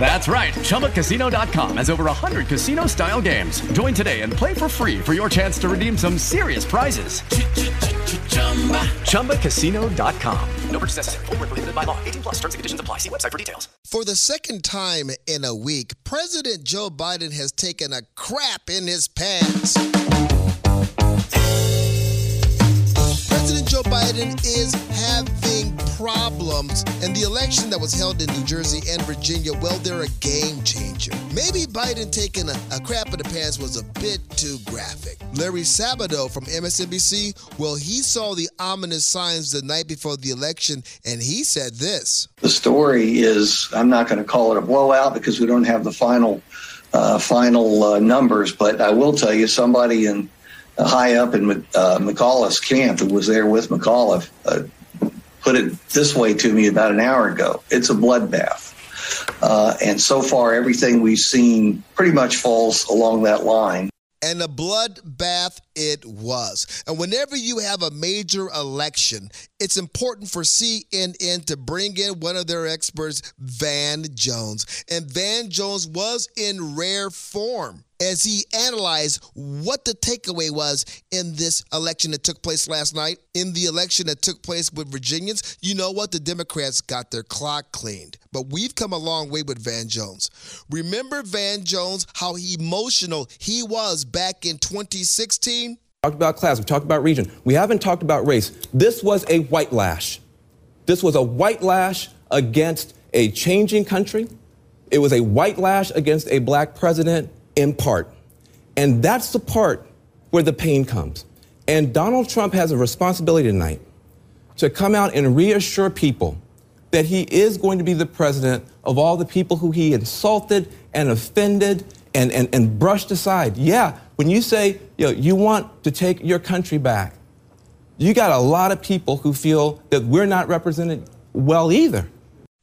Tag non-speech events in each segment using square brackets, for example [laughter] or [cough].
That's right. ChumbaCasino.com has over 100 casino style games. Join today and play for free for your chance to redeem some serious prizes. ChumbaCasino.com. No purchase necessary. Full prohibited by law. 18 plus terms and conditions apply. See website for details. For the second time in a week, President Joe Biden has taken a crap in his pants. President Joe Biden is having problems, and the election that was held in New Jersey and Virginia, well, they're a game changer. Maybe Biden taking a, a crap in the pants was a bit too graphic. Larry Sabato from MSNBC, well, he saw the ominous signs the night before the election, and he said this. The story is, I'm not going to call it a blowout because we don't have the final, uh, final uh, numbers, but I will tell you, somebody in high up in uh, McAuliffe's camp who was there with McAuliffe uh, put it this way to me about an hour ago. It's a bloodbath. Uh, and so far, everything we've seen pretty much falls along that line. And a bloodbath it was. And whenever you have a major election, it's important for CNN to bring in one of their experts, Van Jones. And Van Jones was in rare form as he analyzed what the takeaway was in this election that took place last night. In the election that took place with Virginians, you know what? The Democrats got their clock cleaned. But we've come a long way with Van Jones. Remember Van Jones, how emotional he was back in 2016? Talked about class, we've talked about region. We haven't talked about race. This was a white lash. This was a white lash against a changing country. It was a white lash against a black president in part. And that's the part where the pain comes. And Donald Trump has a responsibility tonight to come out and reassure people that he is going to be the president of all the people who he insulted and offended and, and, and brushed aside. Yeah, when you say you, know, you want to take your country back, you got a lot of people who feel that we're not represented well either.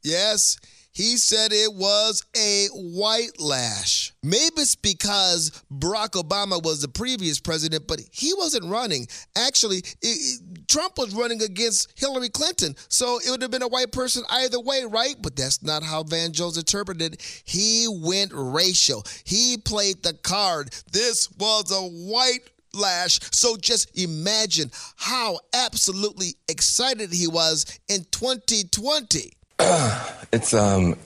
Yes, he said it was a white lash. Maybe it's because Barack Obama was the previous president, but he wasn't running. Actually, it, it, Trump was running against Hillary Clinton, so it would have been a white person either way, right? But that's not how Van Jones interpreted it. He went racial. He played the card. This was a white lash. So just imagine how absolutely excited he was in 2020. [clears throat] it's um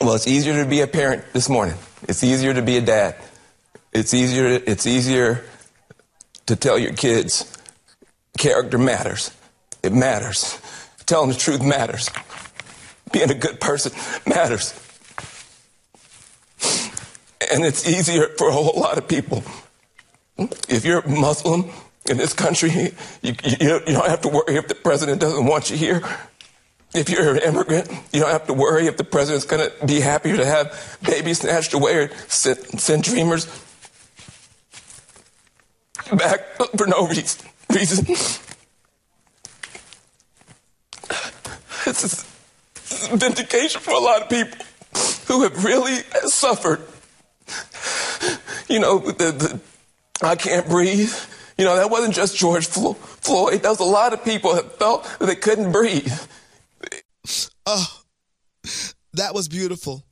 well it's easier to be a parent this morning. It's easier to be a dad. It's easier it's easier to tell your kids character matters. It matters. Telling the truth matters. Being a good person matters. And it's easier for a whole lot of people. If you're muslim in this country you, you, you don't have to worry if the president doesn't want you here if you're an immigrant, you don't have to worry if the president's going to be happier to have babies snatched away or send, send dreamers back [laughs] for no reason. reason. [laughs] This is vindication for a lot of people who have really suffered. You know, the, the I can't breathe. You know, that wasn't just George Floyd. That was a lot of people that felt that they couldn't breathe. Oh, that was beautiful.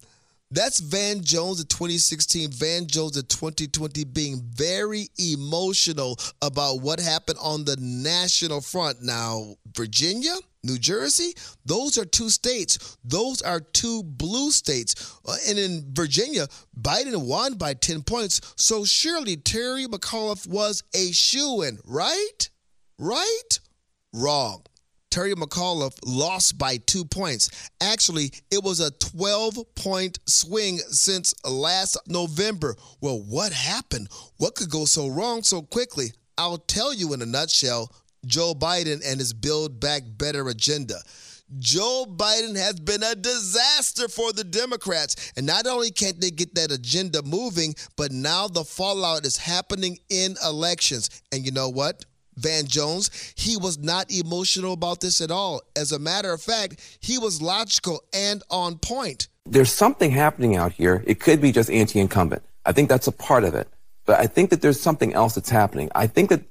That's Van Jones in 2016, Van Jones in 2020 being very emotional about what happened on the national front. Now, Virginia, New Jersey, those are two states. Those are two blue states. Uh, and in Virginia, Biden won by 10 points. So surely Terry McAuliffe was a shoe in, right? Right? Wrong. Terry McAuliffe lost by two points. Actually, it was a 12 point swing since last November. Well, what happened? What could go so wrong so quickly? I'll tell you in a nutshell Joe Biden and his Build Back Better agenda. Joe Biden has been a disaster for the Democrats. And not only can't they get that agenda moving, but now the fallout is happening in elections. And you know what? Van Jones. He was not emotional about this at all. As a matter of fact, he was logical and on point. There's something happening out here. It could be just anti-incumbent. I think that's a part of it. But I think that there's something else that's happening. I think that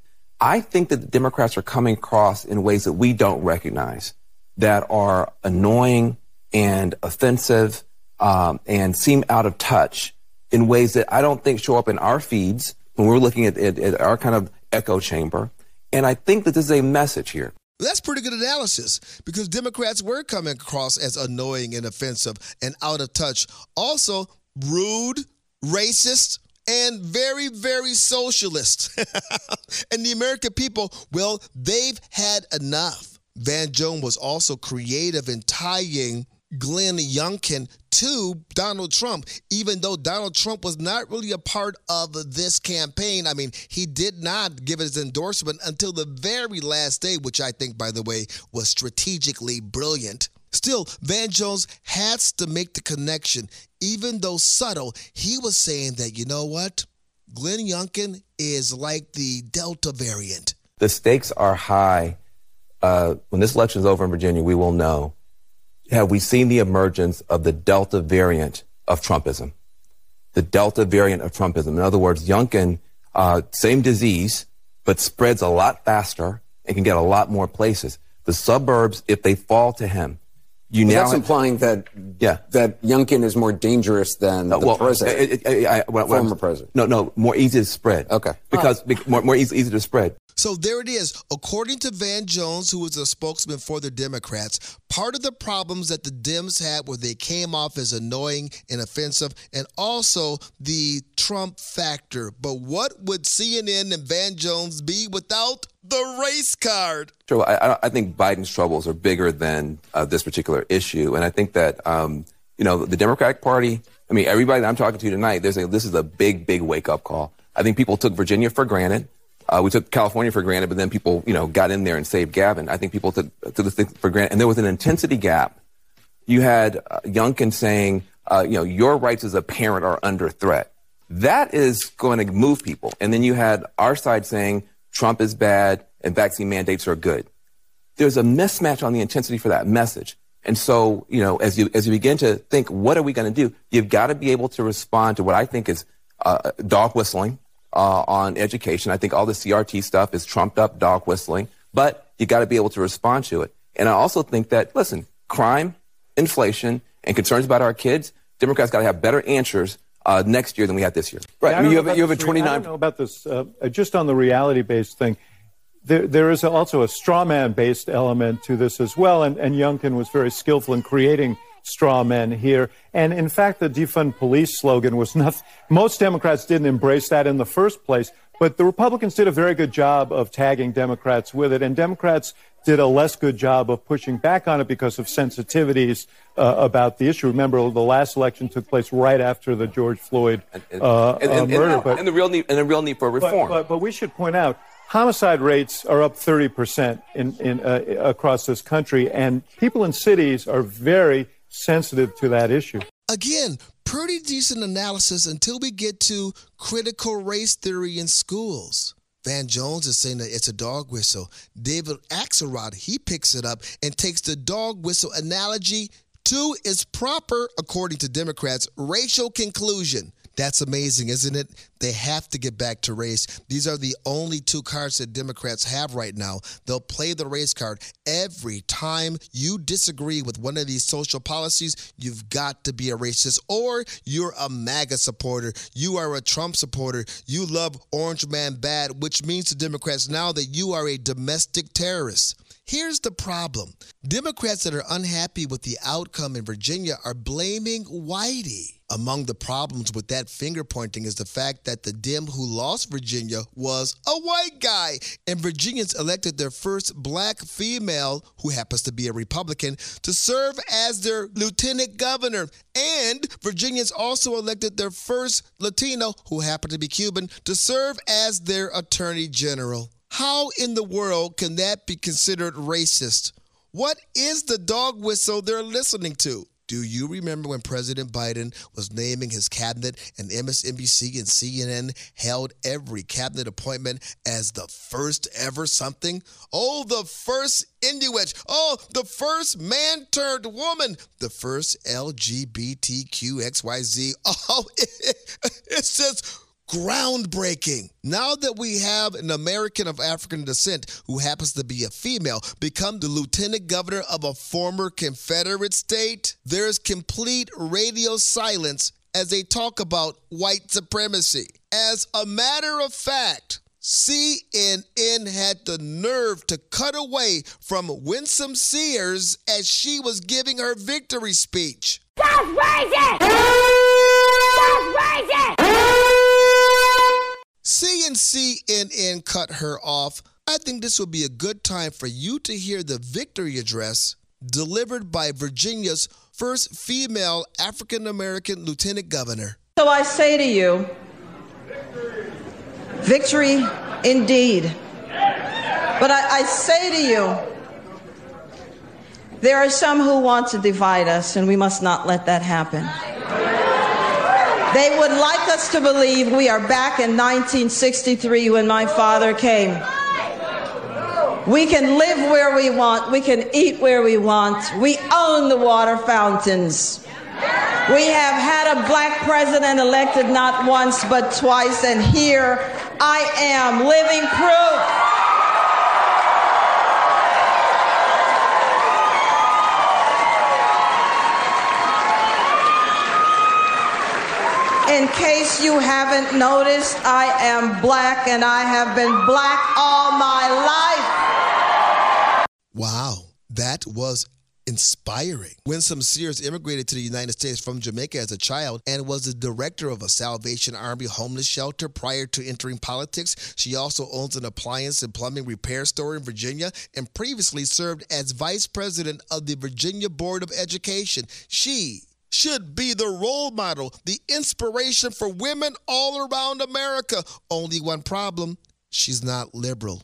I think that the Democrats are coming across in ways that we don't recognize that are annoying and offensive um, and seem out of touch in ways that I don't think show up in our feeds when we're looking at, at, at our kind of echo chamber. And I think that this is a message here. That's pretty good analysis because Democrats were coming across as annoying and offensive and out of touch. Also, rude, racist, and very, very socialist. [laughs] and the American people, well, they've had enough. Van Jones was also creative in tying Glenn Youngkin to Donald Trump, even though Donald Trump was not really a part of this campaign. I mean, he did not give his endorsement until the very last day, which I think, by the way, was strategically brilliant. Still, Van Jones has to make the connection. Even though subtle, he was saying that, you know what? Glenn Youngkin is like the Delta variant. The stakes are high. Uh, when this election is over in Virginia, we will know have we seen the emergence of the Delta variant of Trumpism? The Delta variant of Trumpism. In other words, Youngkin, uh, same disease, but spreads a lot faster and can get a lot more places. The suburbs, if they fall to him, you well, now that's have, implying that yeah that Youngkin is more dangerous than uh, the well, president, I, I, former president. No, no, more easy to spread. Okay, because oh. more, more easy, easy to spread. So there it is. According to Van Jones, who was a spokesman for the Democrats, part of the problems that the Dems had were they came off as annoying and offensive, and also the Trump factor. But what would CNN and Van Jones be without the race card? Sure. I, I think Biden's troubles are bigger than uh, this particular issue, and I think that um, you know the Democratic Party. I mean, everybody that I'm talking to tonight, there's a, this is a big, big wake up call. I think people took Virginia for granted. Uh, we took California for granted, but then people, you know, got in there and saved Gavin. I think people took, took this thing for granted, and there was an intensity gap. You had uh, Youngkin saying, uh, you know, your rights as a parent are under threat. That is going to move people. And then you had our side saying Trump is bad and vaccine mandates are good. There's a mismatch on the intensity for that message. And so, you know, as you as you begin to think, what are we going to do? You've got to be able to respond to what I think is uh, dog whistling uh, on education. I think all the CRT stuff is trumped up dog whistling, but you got to be able to respond to it. And I also think that, listen, crime, inflation, and concerns about our kids, Democrats got to have better answers uh, next year than we had this year. Right. I mean, you have, you have a 29. I don't know about this. Uh, just on the reality based thing, there, there is also a straw man based element to this as well. And, and Youngkin was very skillful in creating straw men here. And in fact, the defund police slogan was nothing. Most Democrats didn't embrace that in the first place, but the Republicans did a very good job of tagging Democrats with it. And Democrats did a less good job of pushing back on it because of sensitivities uh, about the issue. Remember, the last election took place right after the George Floyd uh, and, and, and, murder. but, and the real need and the real need for reform. But, but, but we should point out homicide rates are up 30% in, in, uh, across this country, and people in cities are very sensitive to that issue. Again, pretty decent analysis until we get to critical race theory in schools. Van Jones is saying that it's a dog whistle. David Axelrod, he picks it up and takes the dog whistle analogy to its proper, according to Democrats, racial conclusion. That's amazing, isn't it? They have to get back to race. These are the only two cards that Democrats have right now. They'll play the race card every time you disagree with one of these social policies. You've got to be a racist, or you're a MAGA supporter. You are a Trump supporter. You love Orange Man bad, which means to Democrats now that you are a domestic terrorist. Here's the problem Democrats that are unhappy with the outcome in Virginia are blaming Whitey. Among the problems with that finger pointing is the fact that the Dem who lost Virginia was a white guy, and Virginians elected their first black female, who happens to be a Republican, to serve as their lieutenant governor. And Virginians also elected their first Latino, who happened to be Cuban, to serve as their attorney general. How in the world can that be considered racist? What is the dog whistle they're listening to? Do you remember when President Biden was naming his cabinet and MSNBC and CNN held every cabinet appointment as the first ever something? Oh, the first Inuit. Oh, the first man turned woman. The first LGBTQXYZ. [laughs] Oh, [laughs] it, it's just groundbreaking. Now that we have an American of African descent who happens to be a female become the lieutenant governor of a former Confederate state, there's complete radio silence as they talk about white supremacy. As a matter of fact, CNN had the nerve to cut away from Winsome Sears as she was giving her victory speech. That's racist! That's racist! CNN cut her off. I think this would be a good time for you to hear the victory address delivered by Virginia's first female African American lieutenant governor. So I say to you, victory indeed. But I, I say to you, there are some who want to divide us, and we must not let that happen. They would like us to believe we are back in 1963 when my father came. We can live where we want. We can eat where we want. We own the water fountains. We have had a black president elected not once but twice, and here I am living proof. in case you haven't noticed, I am black and I have been black all my life. Wow, that was inspiring. Winsome Sears immigrated to the United States from Jamaica as a child and was the director of a Salvation Army homeless shelter prior to entering politics. She also owns an appliance and plumbing repair store in Virginia and previously served as vice president of the Virginia Board of Education. She should be the role model, the inspiration for women all around America. Only one problem she's not liberal.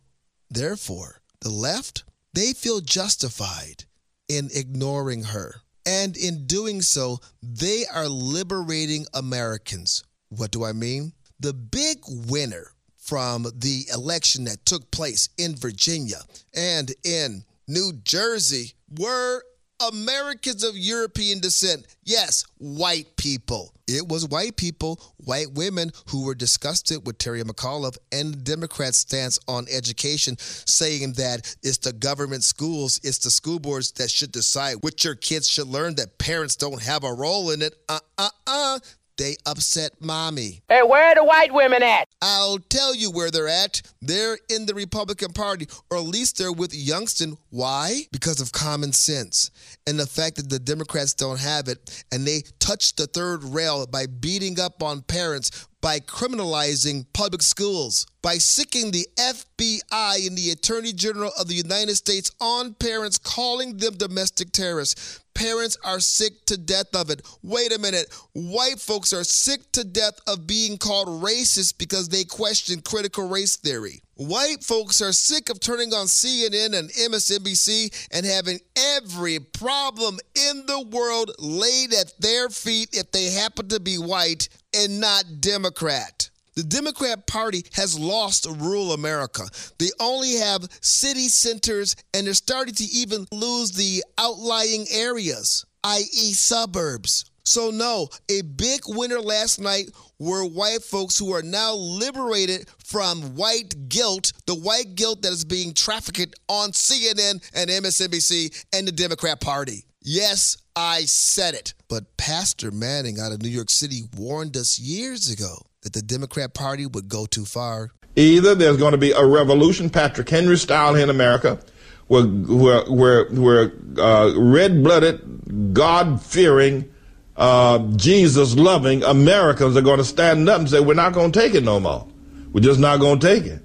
Therefore, the left, they feel justified in ignoring her. And in doing so, they are liberating Americans. What do I mean? The big winner from the election that took place in Virginia and in New Jersey were Americans of European descent. Yes, white people. It was white people, white women who were disgusted with Terry McAuliffe and the Democrats' stance on education, saying that it's the government schools, it's the school boards that should decide what your kids should learn, that parents don't have a role in it. Uh uh uh. They upset mommy. Hey, where are the white women at? I'll tell you where they're at. They're in the Republican Party, or at least they're with Youngstown. Why? Because of common sense and the fact that the Democrats don't have it, and they touch the third rail by beating up on parents, by criminalizing public schools, by sicking the FBI and the Attorney General of the United States on parents, calling them domestic terrorists. Parents are sick to death of it. Wait a minute. White folks are sick to death of being called racist because they question critical race theory. White folks are sick of turning on CNN and MSNBC and having every problem in the world laid at their feet if they happen to be white and not Democrat. The Democrat Party has lost rural America. They only have city centers and they're starting to even lose the outlying areas, i.e., suburbs. So, no, a big winner last night were white folks who are now liberated from white guilt, the white guilt that is being trafficked on CNN and MSNBC and the Democrat Party. Yes, I said it. But Pastor Manning out of New York City warned us years ago that the Democrat Party would go too far. Either there's going to be a revolution, Patrick Henry style, in America, where where where, where uh, red-blooded, God-fearing, uh, Jesus-loving Americans are going to stand up and say, "We're not going to take it no more. We're just not going to take it."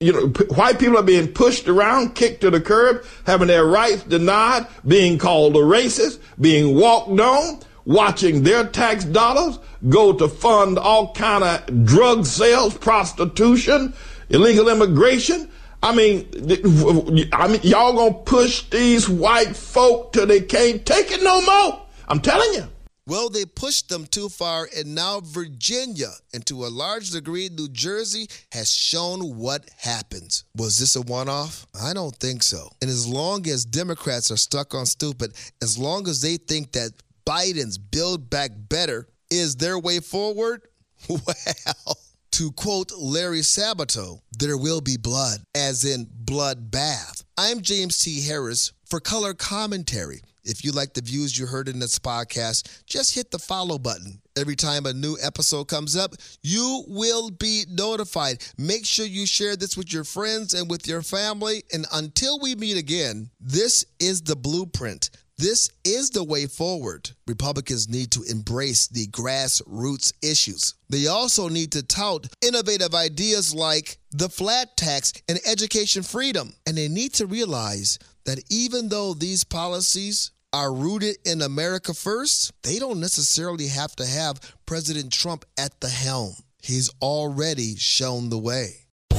You know, p- white people are being pushed around, kicked to the curb, having their rights denied, being called a racist, being walked on watching their tax dollars go to fund all kind of drug sales, prostitution, illegal immigration. I mean, I mean, y'all gonna push these white folk till they can't take it no more. I'm telling you. Well, they pushed them too far, and now Virginia, and to a large degree, New Jersey, has shown what happens. Was this a one off? I don't think so. And as long as Democrats are stuck on stupid, as long as they think that Biden's Build Back Better is their way forward, [laughs] well, to quote Larry Sabato, there will be blood, as in bloodbath. I'm James T. Harris for Color Commentary. If you like the views you heard in this podcast, just hit the follow button. Every time a new episode comes up, you will be notified. Make sure you share this with your friends and with your family. And until we meet again, this is the blueprint. This is the way forward. Republicans need to embrace the grassroots issues. They also need to tout innovative ideas like the flat tax and education freedom. And they need to realize that even though these policies are rooted in America first, they don't necessarily have to have President Trump at the helm. He's already shown the way.